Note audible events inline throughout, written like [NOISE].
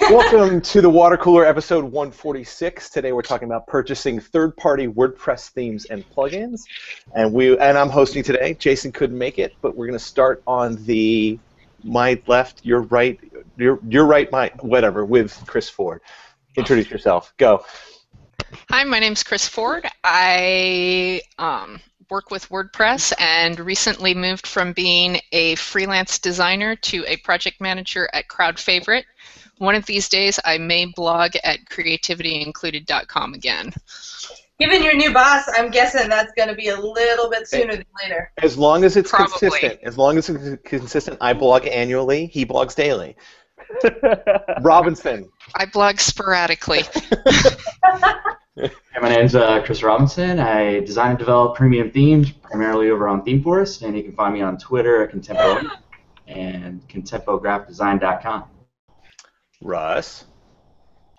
Welcome to the Water Cooler episode 146. Today we're talking about purchasing third-party WordPress themes and plugins. And we and I'm hosting today. Jason couldn't make it, but we're going to start on the my left, your right, your your right, my whatever with Chris Ford. Introduce yourself. Go. Hi, my name's Chris Ford. I um, work with WordPress and recently moved from being a freelance designer to a project manager at CrowdFavorite. One of these days, I may blog at creativityincluded.com again. Given your new boss, I'm guessing that's going to be a little bit sooner than later. As long as it's Probably. consistent. As long as it's consistent. I blog annually. He blogs daily. [LAUGHS] Robinson. I blog sporadically. [LAUGHS] Hey, my name's uh, Chris Robinson. I design and develop premium themes primarily over on ThemeForest, and you can find me on Twitter at Contempo and ContempoGraphDesign.com. Russ.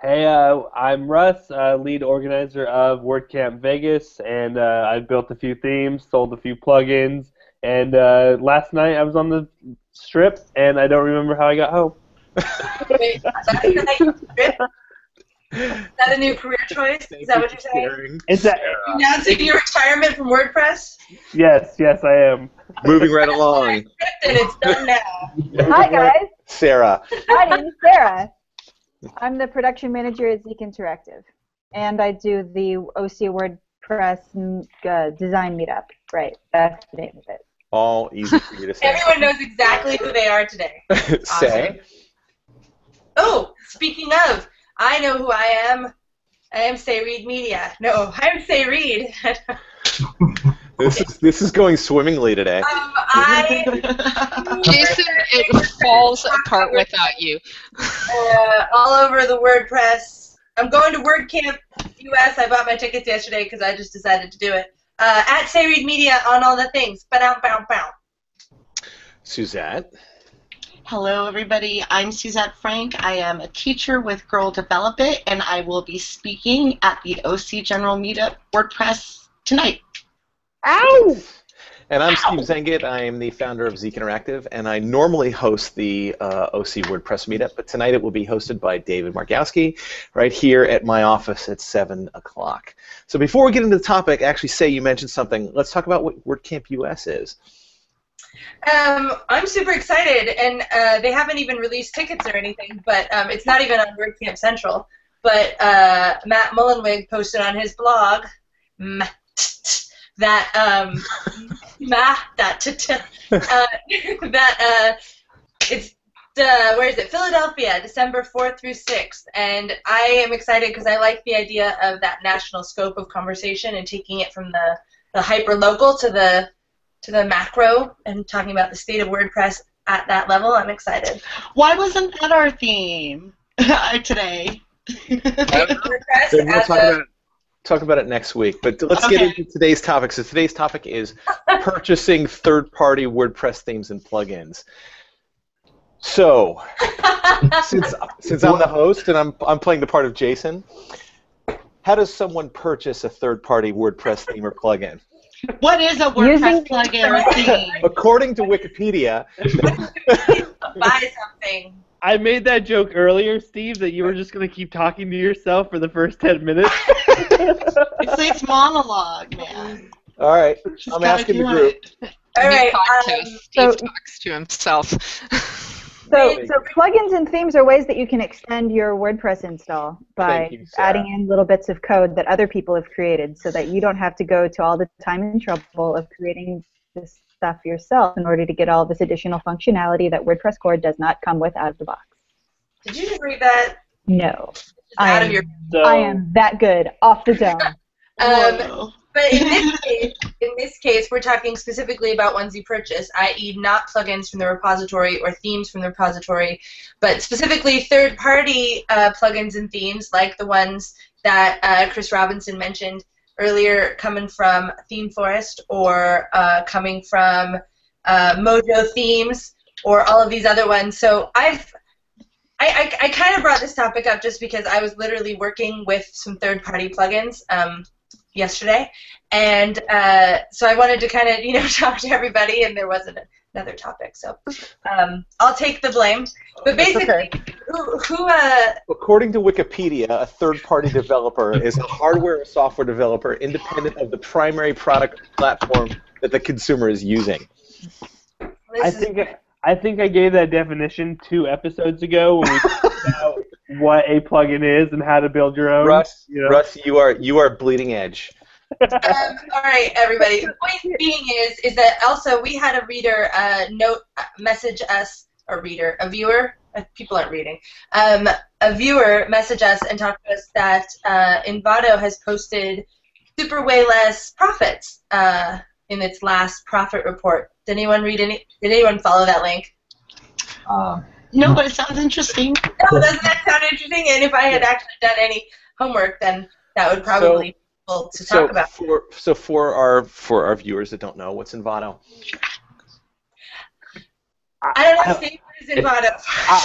Hey, uh, I'm Russ, uh, lead organizer of WordCamp Vegas, and uh, I've built a few themes, sold a few plugins, and uh, last night I was on the strip, and I don't remember how I got home. Wait, that's the night you trip? Is that a new career choice? Is that what you're saying? Is that? Announcing your retirement from WordPress? Yes, yes, I am. Moving right along. And it's done now. Hi guys, Sarah. my name is Sarah. I'm the production manager at Zeek Interactive, and I do the OC WordPress mm, uh, design meetup. Right, that's the name of it. All easy for you to say. Everyone knows exactly who they are today. [LAUGHS] say. Oh, speaking of, I know who I am. I am Sé Reed Media. No, I'm Sé Reed. [LAUGHS] um, This is this is going swimmingly today. I [LAUGHS] Jason, it falls apart without you. uh, all over the WordPress. I'm going to WordCamp US. I bought my tickets yesterday because I just decided to do it. Uh, at Sé Reed Media on all the things. Ba-dow, bow, bow. Suzette. Hello, everybody. I'm Suzette Franck. I am a teacher with Girl Develop It, and I will be speaking at the OC General Meetup WordPress tonight. Ow! And I'm Steve Zehngut. I am the founder of Zeek Interactive, and I normally host the uh, OC WordPress meetup, but tonight it will be hosted by David Markowski right here at my office at 7 o'clock. So before we get into the topic, actually, say you mentioned something. Let's talk about what WordCamp US is. Um, I'm super excited, and uh, they haven't even released tickets or anything, but um, it's not even on WordCamp Central. But uh, Matt Mullenweg posted on his blog that um, [LAUGHS] Matt that t- t- uh, [LAUGHS] that uh, it's uh, where is it? Philadelphia, December 4th through 6th, and I am excited because I like the idea of that national scope of conversation and taking it from the the hyper local to the to the macro and talking about the state of WordPress at that level. I'm excited. Why wasn't that our theme [LAUGHS] today? WordPress we'll as talk a- about, it, talk about it next week. But let's get into today's topic. So today's topic is [LAUGHS] purchasing third-party WordPress themes and plugins. So [LAUGHS] since since I'm the host and I'm I'm playing the part of Jason, how does someone purchase a third-party WordPress theme or plugin? What is a WordPress Using- plugin or theme? According to Wikipedia, [LAUGHS] buy something. I made that joke earlier, Steve, that you were just gonna keep talking to yourself for the first ten minutes. [LAUGHS] It's it's monologue, man. all right, Just I'm asking the group. it. All New right. podcast. Um, Steve so- talks to himself. [LAUGHS] So, so plugins and themes are ways that you can extend your WordPress install by you, adding in little bits of code that other people have created, so that you don't have to go to all the time and trouble of creating this stuff yourself in order to get all this additional functionality that WordPress core does not come with out of the box. did you just read that? No, Just I out am, of your. So, I am that good off the dome. [LAUGHS] Um, But in this case, in this case, we're talking specifically about ones you purchase, i.e., not plugins from the repository or themes from the repository, but specifically third-party uh, plugins and themes like the ones that uh, Chris Robinson mentioned earlier, coming from ThemeForest or uh, coming from uh, Mojo Themes or all of these other ones. So I've I, I, I kind of brought this topic up just because I was literally working with some third-party plugins um, yesterday, and uh, so I wanted to kind of you know [LAUGHS] talk to everybody, and there wasn't another topic. So um, I'll take the blame. But basically, okay. who, who uh, According to Wikipedia, a third-party developer is a hardware or software developer independent of the primary product platform that the consumer is using. I think I think I gave that definition two episodes ago when we talked [LAUGHS] about what a plugin is and how to build your own. Russ, you know? Russ, you are you are bleeding edge. Um, all right, everybody. The point [LAUGHS] being is, is that also we had a reader uh, note uh, message us, a reader, a viewer. Uh, people aren't reading. Um, a viewer message us and talk to us that uh, Envato has posted super way less profits uh, in its last profit report. Did anyone read any? Did anyone follow that link? Um, No, but it sounds interesting. [LAUGHS] No, doesn't that sound interesting? And if I had actually done any homework, then that would probably be cool to so about. for so for our for our viewers that don't know, what's Envato? I don't know. Steve, what is Envato?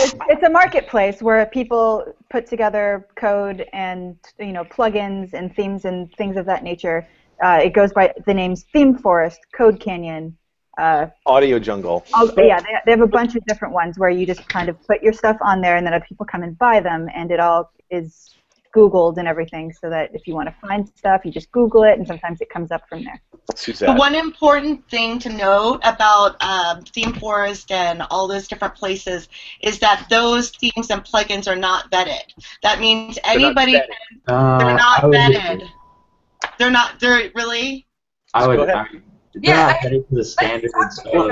It's, [LAUGHS] it's a marketplace where people put together code and you know plugins and themes and things of that nature. Uh, it goes by the names Theme Forest, Code Canyon. Uh, Audio Jungle. all, yeah, they, they have a bunch of different ones where you just kind of put your stuff on there, and then other people come and buy them, and it all is Googled and everything, so that if you want to find stuff, you just Google it, and sometimes it comes up from there. Suzette. The one important thing to note about um, Theme Forest and all those different places is that those themes and plugins are not vetted. That means not anybody, vetted. uh, they're not would- vetted. They're not, they're really, I would. I mean, they're Yeah, not I- vetted to the standards Let's of.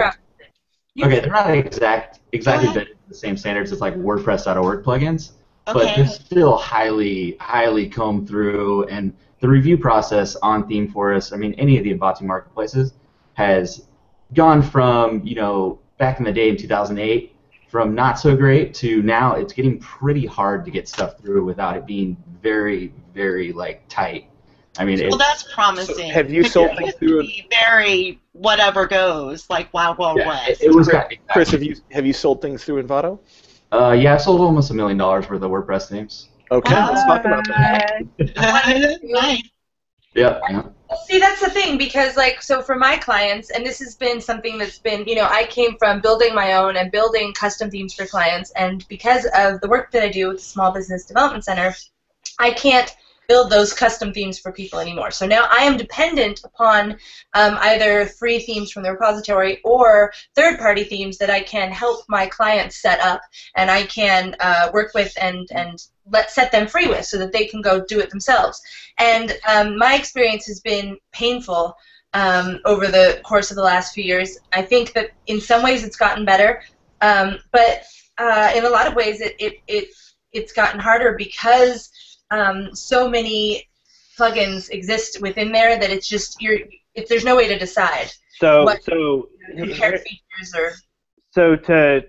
Okay, they're not exact exactly vetted to the same standards as like WordPress.org plugins, but they're still highly, highly combed through. And the review process on ThemeForest, I mean, any of the Envato marketplaces, has gone from you know back in the day in 2008 from not so great to now it's getting pretty hard to get stuff through without it being very, very like tight. I mean, Well, it's, that's promising. So have you sold things through- to be very whatever goes, like Wild Wild yeah, West. it, it was Chris, kind of- Chris, have you have you sold things through Envato? Uh, yeah, I sold almost a million dollars worth of WordPress themes. Okay, let's talk about that. nice. Yep. Yeah. See, that's the thing because, like, so for my clients, and this has been something that's been, you know, I came from building my own and building custom themes for clients, and because of the work that I do with the Small Business Development Center, I can't build those custom themes for people anymore. So now I am dependent upon um, either free themes from the repository or third-party themes that I can help my clients set up, and I can uh, work with and and let set them free with, so that they can go do it themselves. And um, my experience has been painful um, over the course of the last few years. I think that in some ways it's gotten better, um, but uh, in a lot of ways it, it, it, it's gotten harder because um, so many plugins exist within there that it's just you're if there's no way to decide So What- so compare features or so to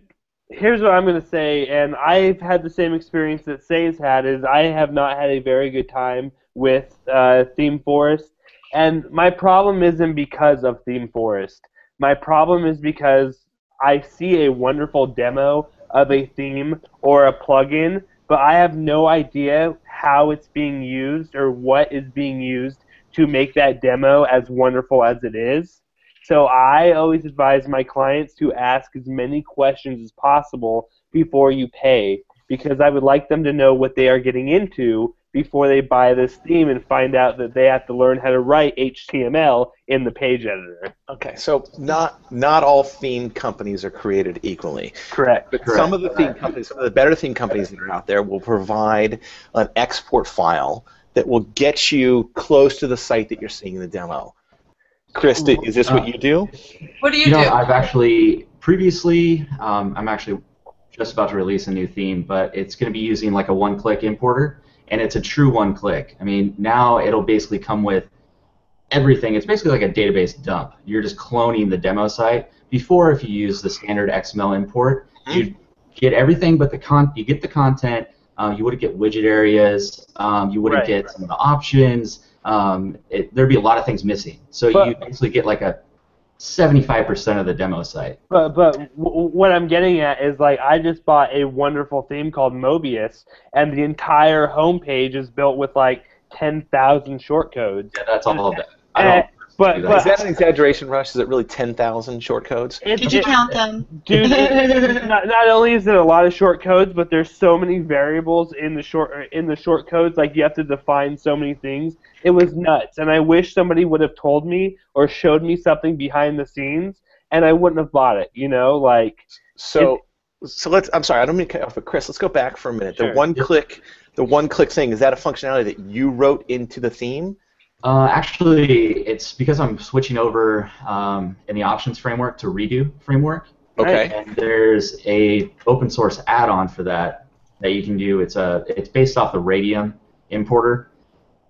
here's what I'm going to say, and I've had the same experience that Say's had. Is I have not had a very good time with uh, Theme Forest, and my problem isn't because of Theme Forest. My problem is because I see a wonderful demo of a theme or a plugin, but I have no idea how it's being used or what is being used to make that demo as wonderful as it is. So I always advise my clients to ask as many questions as possible before you pay because I would like them to know what they are getting into before they buy this theme and find out that they have to learn how to write HTML in the page editor. Okay, so not not all theme companies are created equally. Correct. But Correct. some of the theme companies, some of the better theme companies that are out there will provide an export file that will get you close to the site that you're seeing in the demo. Chris, th- is this what you do? what do you, You know, do? I've actually previously, um, I'm actually just about to release a new theme, but it's going to be using like a one-click importer, and it's a true one-click. I mean, now it'll basically come with everything. It's basically like a database dump. You're just cloning the demo site. Before, if you use the standard XML import, you get everything but the con. You get the content. Um, you wouldn't get widget areas. Um, you wouldn't Right. get some of the options. Um, it, there'd be a lot of things missing. So But- you basically get like a 75% of the demo site. But but w- what I'm getting at is like I just bought a wonderful theme called Mobius, and the entire homepage is built with like 10,000 shortcodes. Yeah, that's all of that. I don't But- but- Is that an exaggeration, Russ? Is it really 10,000 short codes? Did you it- count them? [LAUGHS] Dude, it, not, not only is it a lot of short codes, but there's so many variables in the short in the short codes. Like you have to define so many things. It was nuts, and I wish somebody would have told me or showed me something behind the scenes, and I wouldn't have bought it. You know, like So, so let's. I'm sorry, I don't mean to cut off, but Chris, let's go back for a minute. Sure. The one-click, the one-click thing is that a functionality that you wrote into the theme? Uh, actually, it's because I'm switching over um, in the options framework to Redux framework, Okay. and there's a open source add-on for that that you can do. It's a it's based off the Radium importer,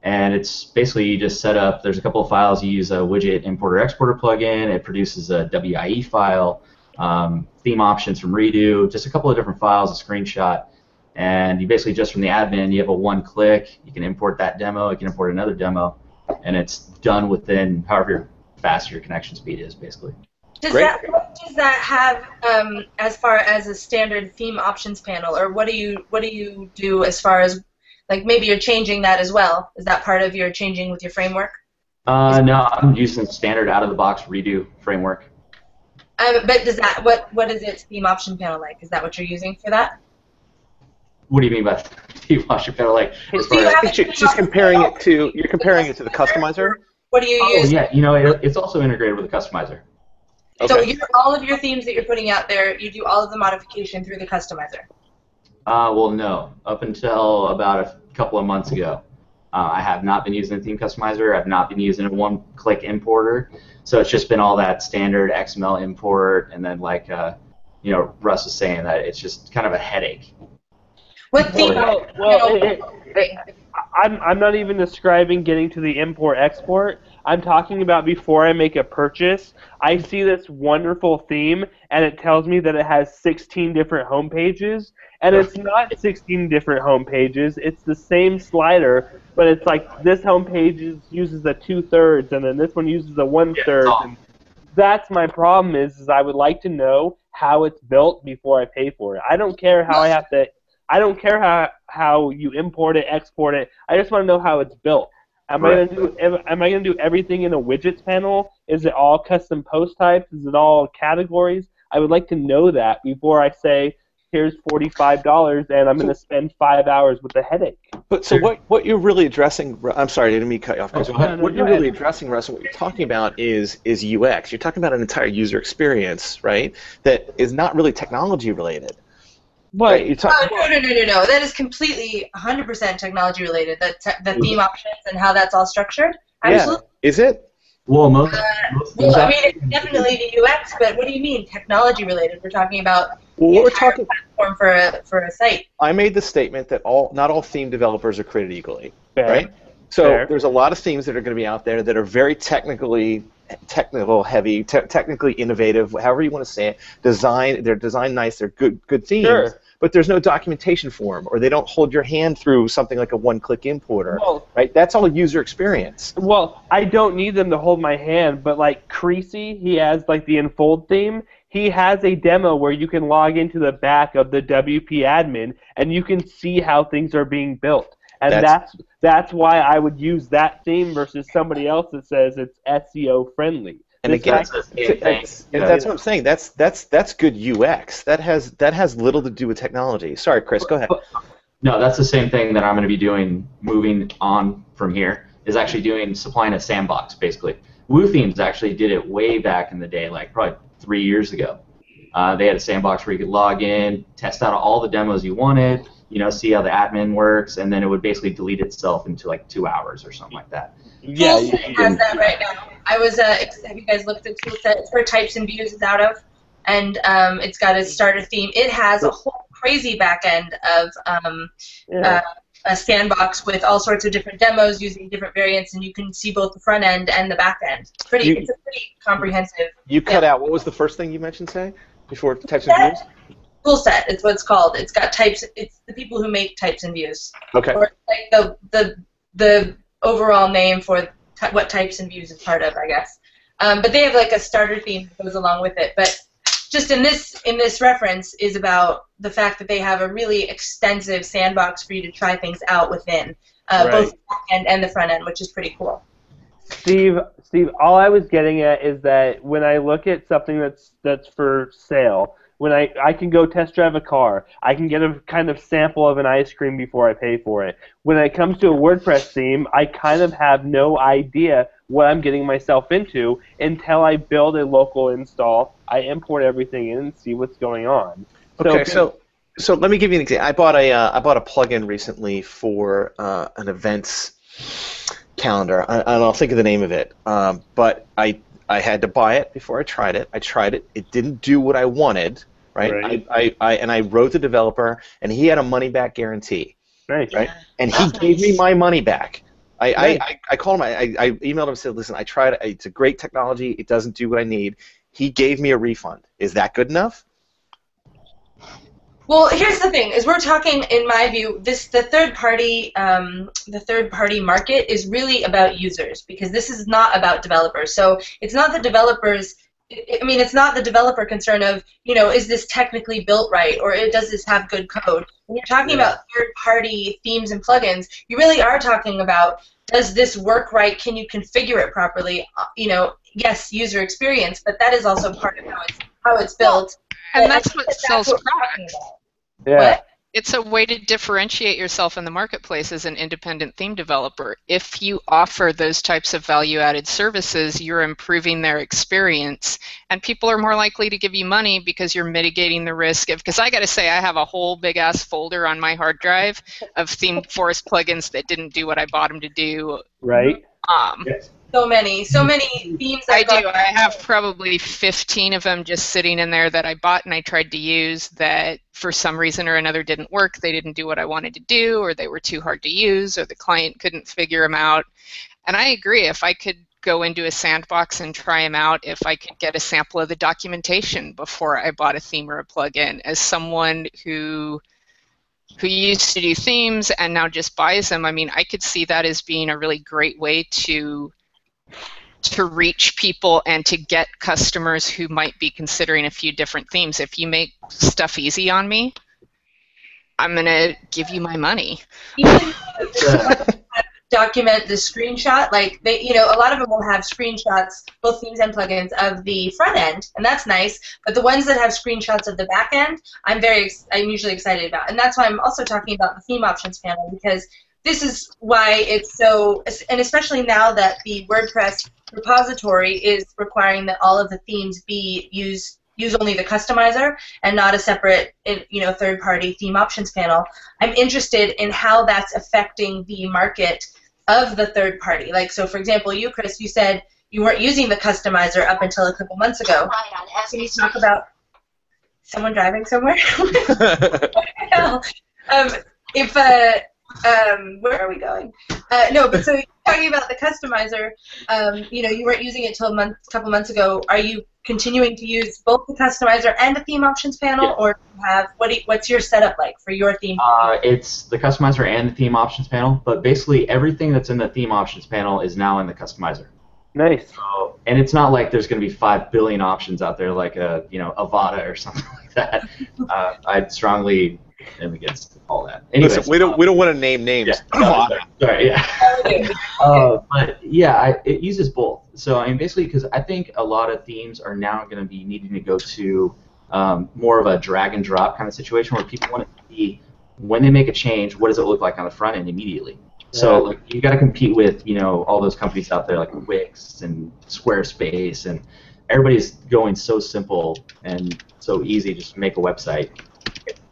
and it's basically you just set up. There's a couple of files. You use a widget importer exporter plugin. It produces a WIE file, um, theme options from Redux, just a couple of different files, a screenshot. And you basically just from the admin, you have a one click. You can import that demo. You can import another demo, and it's done within however fast your connection speed is, basically. Does Great. that what does that have um, as far as a standard theme options panel, or what do you what do you do as far as like maybe you're changing that as well? Is that part of your changing with your framework? Uh, no, I'm using standard out of the box Redux framework. Um, but does that what what is its theme option panel like? Is that what you're using for that? What do you mean by theme option panel? Like, as far as- have I she's comparing it to. You're comparing it to the customizer. What do you Oh use? yeah, you know it, it's also integrated with the customizer. So Okay. your, all of your themes that you're putting out there, you do all of the modification through the customizer. Uh, well, no. Up until about a couple of months ago, uh, I have not been using the theme customizer. I've not been using a one-click importer. So it's just been all that standard XML import, and then like uh, you know Russ was saying that it's just kind of a headache. What theme? Well, well, it- it- I'm I'm not even describing getting to the import export. I'm talking about before I make a purchase, I see this wonderful theme and it tells me that it has 16 different home pages and it's not 16 different home pages. It's the same slider, but it's like this home page is, uses a two thirds and then this one uses a one third. all- and that's my problem is, is I would like to know how it's built before I pay for it. I don't care how I have to I don't care how how you import it, export it. I just want to know how it's built. Am I gonna do am, am I gonna do everything in a widgets panel? Is it all custom post types? Is it all categories? I would like to know that before I say here's forty five dollars and I'm gonna spend five hours with a headache. But so what, what you're really addressing, I'm sorry, I didn't mean to cut you off, Chris. Oh, go ahead. what you're go really addressing, Russ, and what you're talking about is is UX. You're talking about an entire user experience, right? That is not really technology related. But Right? You're Oh, no, no, no, no, no. That is completely 100% technology related. The, te- the theme options and how that's all structured. yeah. Is it? Well, most, Uh, Well, I mean, it's definitely the UX, but what do you mean technology related? We're talking about Well, the what we're talking. platform for a, for a site. I made the statement that all not all theme developers are created equally. fair. right? So Fair. there's a lot of themes that are going to be out there that are very technically technical heavy, te- technically innovative, however you want to say it. Design, they're designed nice, they're good good themes, Sure. But there's no documentation for them, or they don't hold your hand through something like a one-click importer, Well, right? That's all user experience. Well, I don't need them to hold my hand, but like Kriesi, he has like the Enfold theme. He has a demo where you can log into the back of the WP admin and you can see how things are being built. And That's- that's that's why I would use that theme versus somebody else that says it's SEO friendly. And again, That's the same that's, Yeah. that's what I'm saying. That's that's that's good UX. That has that has little to do with technology. Sorry, Chris, go ahead. No, that's the same thing that I'm going to be doing moving on from here. Is actually doing supplying a sandbox basically. Woo Themes actually did it way back in the day, like probably three years ago. Uh, they had a sandbox where you could log in, test out all the demos you wanted, you know, see how the admin works, and then it would basically delete itself into like two hours or something like that. yeah, you- Toolset has that right now. I was. Uh, have you guys looked at Toolset? It's where types and views is out of, and um, it's got a starter theme. It has a whole crazy back end of um, yeah. uh, a sandbox with all sorts of different demos using different variants, and you can see both the front end and the back end. It's pretty. You- it's a pretty comprehensive You cut out. What was the first thing you mentioned? Say before types and views. Tool set. It's what it's called. It's got types. It's the people who make types and views, Okay. or like the the the overall name for ty- what types and views is part of, I guess. Um, but they have like a starter theme that goes along with it. But just in this in this reference is about the fact that they have a really extensive sandbox for you to try things out within, uh, Right. both the back end and the front end, which is pretty cool. Steve, Steve, all I was getting at is that when I look at something that's that's for sale, when I I can go test drive a car, I can get a kind of sample of an ice cream before I pay for it. When it comes to a WordPress theme, I kind of have no idea what I'm getting myself into until I build a local install. I import everything in and see what's going on. Okay, so so let me give you an example. I bought a uh, I bought a plugin recently for uh, an events calendar, and I'll think of the name of it. Um, but I I had to buy it before I tried it. I tried it. It didn't do what I wanted. Right. Right. I, I, I and I wrote the developer, and he had a money back guarantee. nice. Right. And he That's gave me my money back. I, I, I, I called him. I, I I emailed him and said, "Listen, I tried. it. It's a great technology. It doesn't do what I need." He gave me a refund. Is that good enough? Well, here's the thing: is we're talking, in my view, this the third party, um, the third party market is really about users because this is not about developers. So it's not the developers. I I mean, it's not the developer concern of you know is this technically built right or it, does this have good code. When you're talking Yeah. about third party themes and plugins, you really are talking about does this work right? Can you configure it properly? Uh, You know, yes, user experience, but that is also part of how it's how it's built. And I that's what that sells products. Yeah. What? It's a way to differentiate yourself in the marketplace as an independent theme developer. If you offer those types of value added services, you're improving their experience, and people are more likely to give you money because you're mitigating the risk of. Because I got to say, I have a whole big ass folder on my hard drive of Theme Forest plugins that didn't do what I bought them to do. Right. Um, So many, so many themes. I do. I have probably 15 of them just sitting in there that I bought and I tried to use that for some reason or another didn't work. They didn't do what I wanted to do, or they were too hard to use, or the client couldn't figure them out. And I agree. If I could go into a sandbox and try them out, if I could get a sample of the documentation before I bought a theme or a plugin, as someone who who used to do themes and now just buys them, I mean, I could see that as being a really great way to to reach people and to get customers who might be considering a few different themes. If you make stuff easy on me, I'm going to give you my money. even [LAUGHS] document the screenshot. Like they, you know, a lot of them will have screenshots, both themes and plugins, of the front end, and that's nice. But the ones that have screenshots of the back end, I'm very, ex- I'm usually excited about, and that's why I'm also talking about the theme options panel because this is why it's so, and especially now that the WordPress repository is requiring that all of the themes be used use only the customizer and not a separate you know third party theme options panel i'm interested in how that's affecting the market of the third party. Like so for example you chris you said you weren't using the customizer up until a couple months ago. Can you talk about someone driving somewhere? [LAUGHS] [LAUGHS] Um, if uh, um, where are we going? Uh, no, but so you're talking about the customizer, um, you know, you weren't using it till a month, couple months ago. Are you continuing to use both the customizer and the theme options panel, Yeah. or have what? Do you, what's your setup like for your theme? Uh, it's the customizer and the theme options panel, but basically everything that's in the theme options panel is now in the customizer. Nice. So, and it's not like there's going to be five billion options out there like a you know Avada or [LAUGHS] something like that. Uh, I'd strongly am against all that. Anyways, Listen, we don't we don't want to name names. yeah, no, sorry, sorry, yeah. [LAUGHS] Uh, but yeah, I, it uses both. So I mean, basically, because I think a lot of themes are now going to be needing to go to um, more of a drag and drop kind of situation where people want to see when they make a change, what does it look like on the front end immediately. So Yeah. like you got to compete with you know all those companies out there like Wix and Squarespace and everybody's going so simple and so easy just to make a website.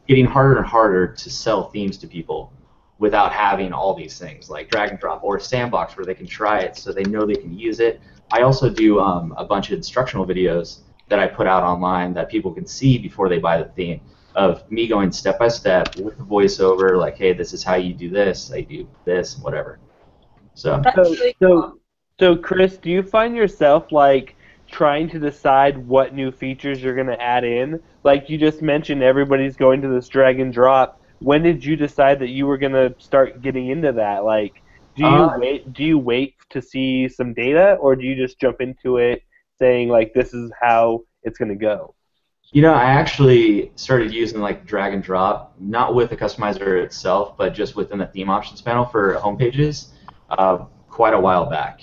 It's getting harder and harder to sell themes to people without having all these things like drag and drop or a sandbox where they can try it so they know they can use it. I also do um, a bunch of instructional videos that I put out online that people can see before they buy the theme of me going step by step with the voiceover like hey this is how you do this I do this whatever so So, so, so, Chris, do you find yourself like trying to decide what new features you're going to add in? Like you just mentioned, everybody's going to this drag and drop. When did you decide that you were going to start getting into that? Like, do you Uh, wait? Do you wait to see some data, or do you just jump into it saying like this is how it's going to go? You know, I actually started using like drag and drop, not with the customizer itself, but just within the theme options panel for home pages, uh, quite a while back.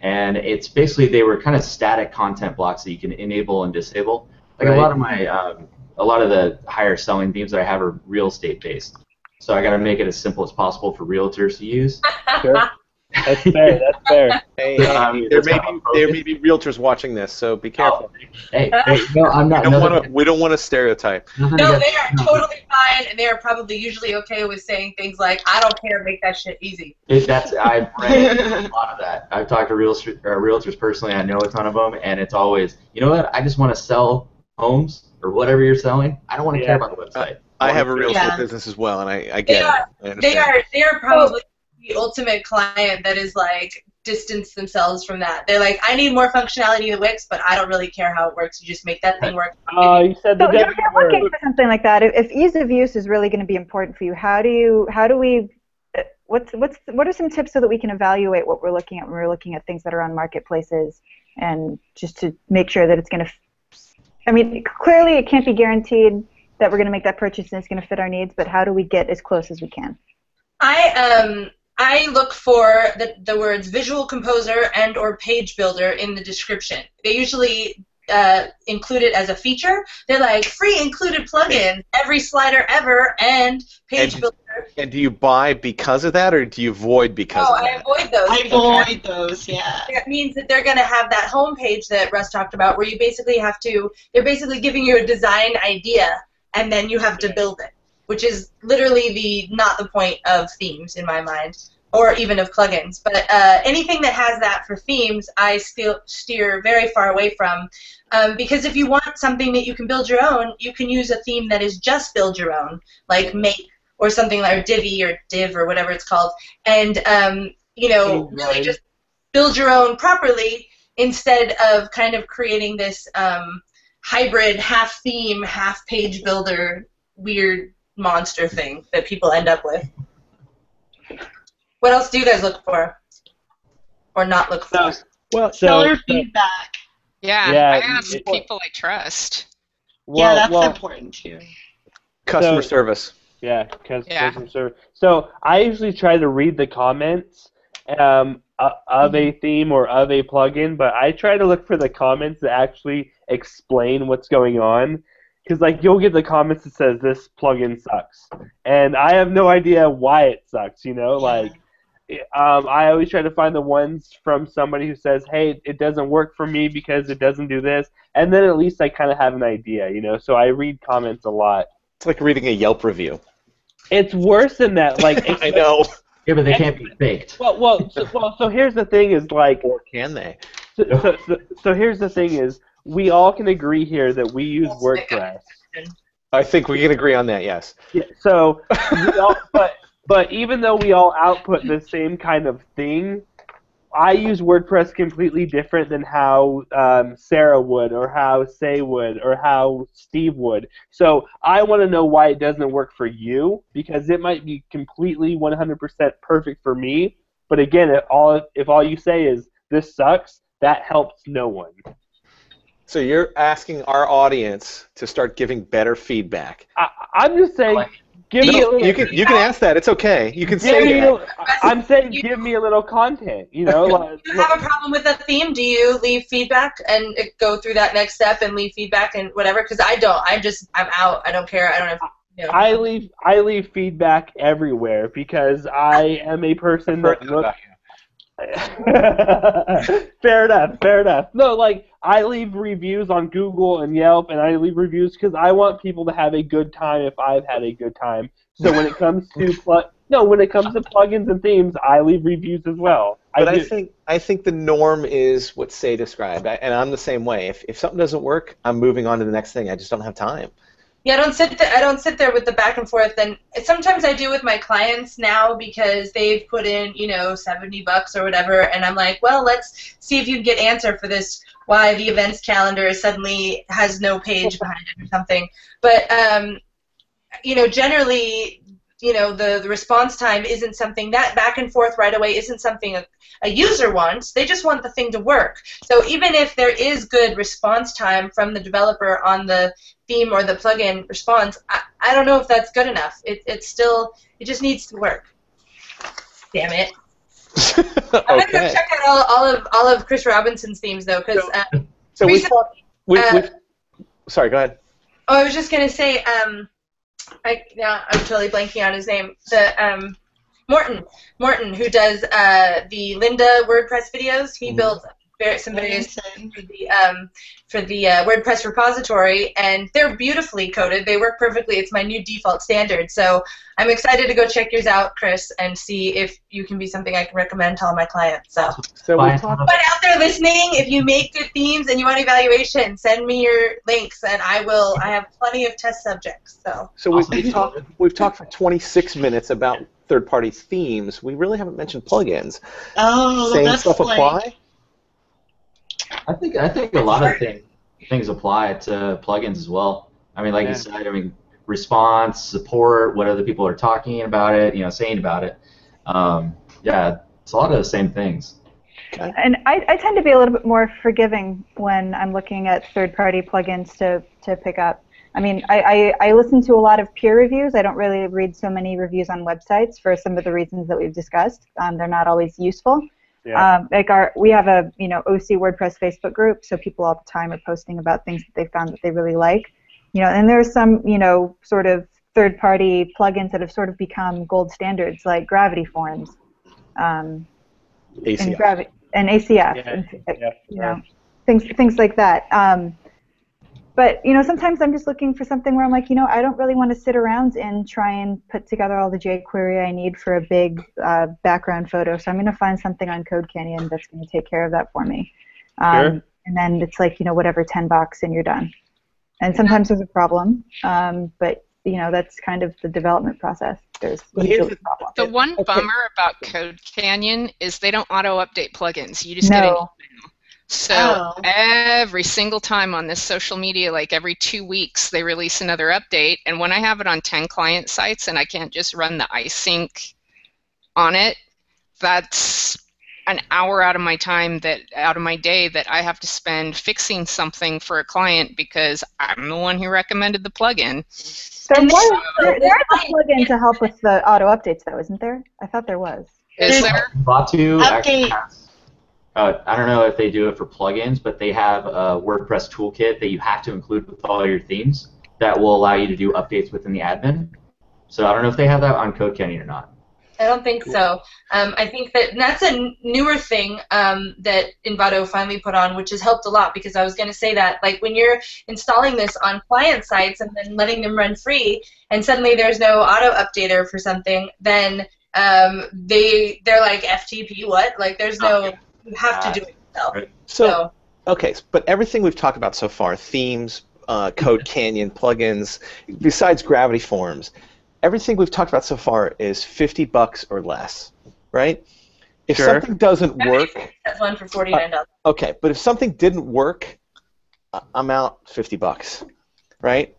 And it's basically they were kind of static content blocks that you can enable and disable. Like Right. a lot of my um, a lot of the higher selling themes that I have are real estate based. So I got to make it as simple as possible for realtors to use. [LAUGHS] Sure. That's fair. That's fair. Hey, Yeah, hey, I there may be there may be realtors watching this, so be careful. Hey, hey, no, I'm not. we don't want to we don't want to stereotype. nothing No, they are no. totally fine, and they are probably usually okay with saying things like, "I don't care, make that shit easy." It, that's I've read a lot of that. I've talked to realtors, uh, realtors personally. I know a ton of them, and it's always, you know what? I just want to sell homes or whatever you're selling. I don't want to Yeah. care about the website. I have a real estate Yeah. business as well, and I, I They get are- it. I They are they are probably the ultimate client that is like distance themselves from that. They're like, I need more functionality of Wix, but I don't really care how it works. You just make that thing work. Oh, [LAUGHS] you said the So if W you're looking for something like that, if, if ease of use is really going to be important for you, how do you how do we uh, what's what's what are some tips so that we can evaluate what we're looking at when we're looking at things that are on marketplaces and just to make sure that it's going to I mean clearly it can't be guaranteed that we're going to make that purchase and it's going to fit our needs, but how do we get as close as we can? I um I look for the, the words visual composer and or page builder in the description. They usually uh, include it as a feature. They're like free included plugin, every slider ever, and page And- builder. And do you buy because of that, or do you avoid because Oh, of I that? avoid those. I because avoid those, yeah. That means that they're going to have that home page that Russ talked about, where you basically have to. They're basically giving you a design idea, and then you have to build it, which is literally the not the point of themes in my mind, or even of plugins. But uh, anything that has that for themes, I still steer very far away from, um, because if you want something that you can build your own, you can use a theme that is just build your own, like Make or something like or Divi or Div or whatever it's called, and um, you know, really just build your own properly instead of kind of creating this um, hybrid half theme, half page builder weird monster thing that people end up with. What else do you guys look for? Or not look for? So- Well, So, Seller so- feedback. Yeah, Yeah, I ask it- people I trust. well, yeah, that's well, important too. customer so- service. Yeah, because Yeah. customer service. So I usually try to read the comments um, of a theme or of a plugin, but I try to look for the comments that actually explain what's going on. Because like you'll get the comments that says this plugin sucks, and I have no idea why it sucks. You know, like um, I always try to find the ones from somebody who says, "Hey, it doesn't work for me because it doesn't do this," and then at least I kind of have an idea. You know, so I read comments a lot. It's like reading a Yelp review. It's worse than that. Like [LAUGHS] I know. Yeah, but they can't be faked. Well, well, so, well. So here's the thing: is like, Or can they? so, so, so, so here's the thing: is we all can agree here that we use WordPress. I think we can agree on that. Yes. Yeah, so, we [LAUGHS] all, but but even though we all output the same kind of thing, I use WordPress completely different than how um, Sarah would, or how Say would, or how Steve would. So I want to know why it doesn't work for you because it might be completely 100% perfect for me. But again, if all if all you say is this sucks, that helps no one. So you're asking our audience to start giving better feedback. I, I'm just saying, Like- give me a little. you can you can ask that. It's okay. You can give say me that. a, I'm saying, give me a little content. You know, like, If you have a problem with a theme, do you leave feedback and go through that next step and leave feedback and whatever? Because I don't. I just I'm out. I don't care. I don't have. You know. I leave I leave feedback everywhere because I am a person that looks. [LAUGHS] fair enough, fair enough. No, like I leave reviews on Google and Yelp, and I leave reviews because I want people to have a good time if I've had a good time. So when it comes to [LAUGHS] pl- no, when it comes to plugins and themes, I leave reviews as well. But I do- think I think the norm is what Say described, I, and I'm the same way. If if something doesn't work, I'm moving on to the next thing. I just don't have time. Yeah, I don't sit there. I don't sit there with the back and forth. And sometimes I do with my clients now because they've put in, you know, seventy bucks or whatever, and I'm like, well, let's see if you can get answer for this. Why the events calendar suddenly has no page behind it or something. But um, you know, generally, you know, the, the response time isn't something that back and forth right away isn't something a, a user wants. They just want the thing to work. So even if there is good response time from the developer on the theme or the plugin response, I, I don't know if that's good enough. It, it's still, it just needs to work. Damn it. I'm gonna go check out all, all of all of Chris Robinson's themes though, because So we recently- We, uh, we, sorry, go ahead. oh, I was just gonna say, um, I yeah, I'm totally blanking on his name. The um, Morten, Morten, who does uh, the Lynda WordPress videos. He Mhm. built some various Amazing. for the um, for the uh, WordPress repository, and they're beautifully coded. They work perfectly. It's my new default standard. So I'm excited to go check yours out, Chris, and see if you can be something I can recommend to all my clients. So. So we Fine. But out there listening, if you make good themes and you want evaluation, send me your links, and I will. I have plenty of test subjects. So So we've, we've talked. We've talked for 26 minutes about third-party themes. We really haven't mentioned plugins. Oh, Same that's stuff like, apply. I think I think a lot of thing, things apply to plugins as well. I mean, like Yeah. you said, I mean, response, support, what other people are talking about it, you know, saying about it. Um, yeah, it's a lot of the same things. And I, I tend to be a little bit more forgiving when I'm looking at third-party plugins to, to pick up. I mean, I, I, I listen to a lot of peer reviews. I don't really read so many reviews on websites for some of the reasons that we've discussed. Um, they're not always useful. Yeah. Um, like our, we have a you know OC WordPress Facebook group, so people all the time are posting about things that they found that they really like. You know, and there's some you know sort of third-party plugins that have sort of become gold standards, like Gravity Forms. Um, and ACI. gravi- and ACF, Yeah, and, yeah, you know, things things like that. Um, but you know, sometimes I'm just looking for something where I'm like, you know, I don't really want to sit around and try and put together all the jQuery I need for a big uh, background photo. So I'm going to find something on Code Canyon that's going to take care of that for me. Um, Sure. And then it's like, you know, whatever, 10 bucks and you're done. And sometimes there's a problem, um, but you know, that's kind of the development process. There's But usually the- a problem. The one Okay. bummer about Code Canyon is they don't auto update plugins. You just get an No. Email. So Oh. every single time on this social media, like every two weeks, they release another update. And when I have it on 10 client sites and I can't just run the iSync on it, that's an hour out of my time that out of my day that I have to spend fixing something for a client because I'm the one who recommended the plugin. There was this- there, there is a plugin to help with the auto updates, though, isn't there? I thought there was. Is There's- there? Batu Update. has, uh, I don't know if they do it for plugins, but they have a WordPress toolkit that you have to include with all your themes that will allow you to do updates within the admin. So I don't know if they have that on Code Canyon or not. I don't think so. Um, I think that that's a n- newer thing um, that Envato finally put on, which has helped a lot because I was going to say that like when you're installing this on client sites and then letting them run free, and suddenly there's no auto updater for something, then um, they they're like FTP what? Like there's no you have to do it yourself. Right. So So Okay, but everything we've talked about so far, themes, uh, Code Canyon, plugins, besides Gravity Forms, everything we've talked about so far is 50 bucks or less, right? If Sure. something doesn't work, that's one for forty nine dollars. okay, but if something didn't work, I- I'm out 50 bucks, right?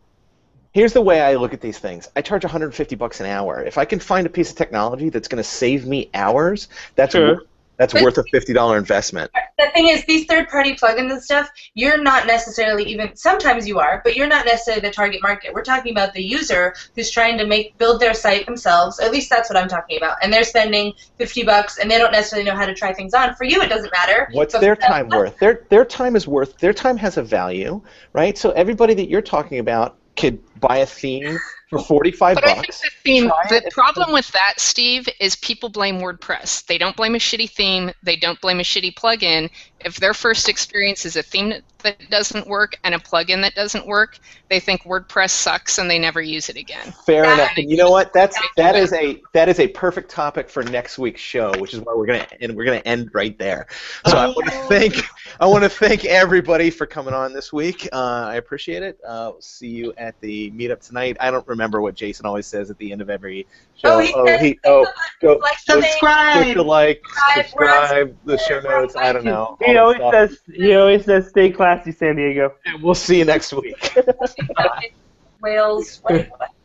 Here's the way I look at these things. I charge 150 bucks an hour. If I can find a piece of technology that's going to save me hours, that's Sure. wor- that's But- worth a $50 investment. the thing is, these third-party plugins and stuff, you're not necessarily even. Sometimes you are, but you're not necessarily the target market. We're talking about the user who's trying to make build their site themselves. At least that's what I'm talking about. And they're spending 50 bucks, and they don't necessarily know how to try things on. For you, it doesn't matter. What's their for them, time worth? Their their time is worth. Their time has a value, right? So everybody that you're talking about could buy a theme for 45 But I think the theme, the problem with that, Steve, is people blame WordPress. They don't blame a shitty theme. They don't blame a shitty plugin. If their first experience is a theme that, that doesn't work and a plugin that doesn't work, they think WordPress sucks and they never use it again. Fair That- enough. And you know what? That's that is a that is a perfect topic for next week's show, which is why we're gonna and we're gonna end right there. So I want to Oh. thank I want to thank everybody for coming on this week. Uh, I appreciate it. Uh, see you at the meetup tonight. I don't remember what Jason always says at the end of every show. Oh, he oh, says, he, oh go like click something. Subscribe. the like, Subscribe. We're on subscribe, the show notes. I don't know. He all always that stuff. says he always says stay classy, San Diego. And We'll see you next week. [LAUGHS] Wales. What, [LAUGHS]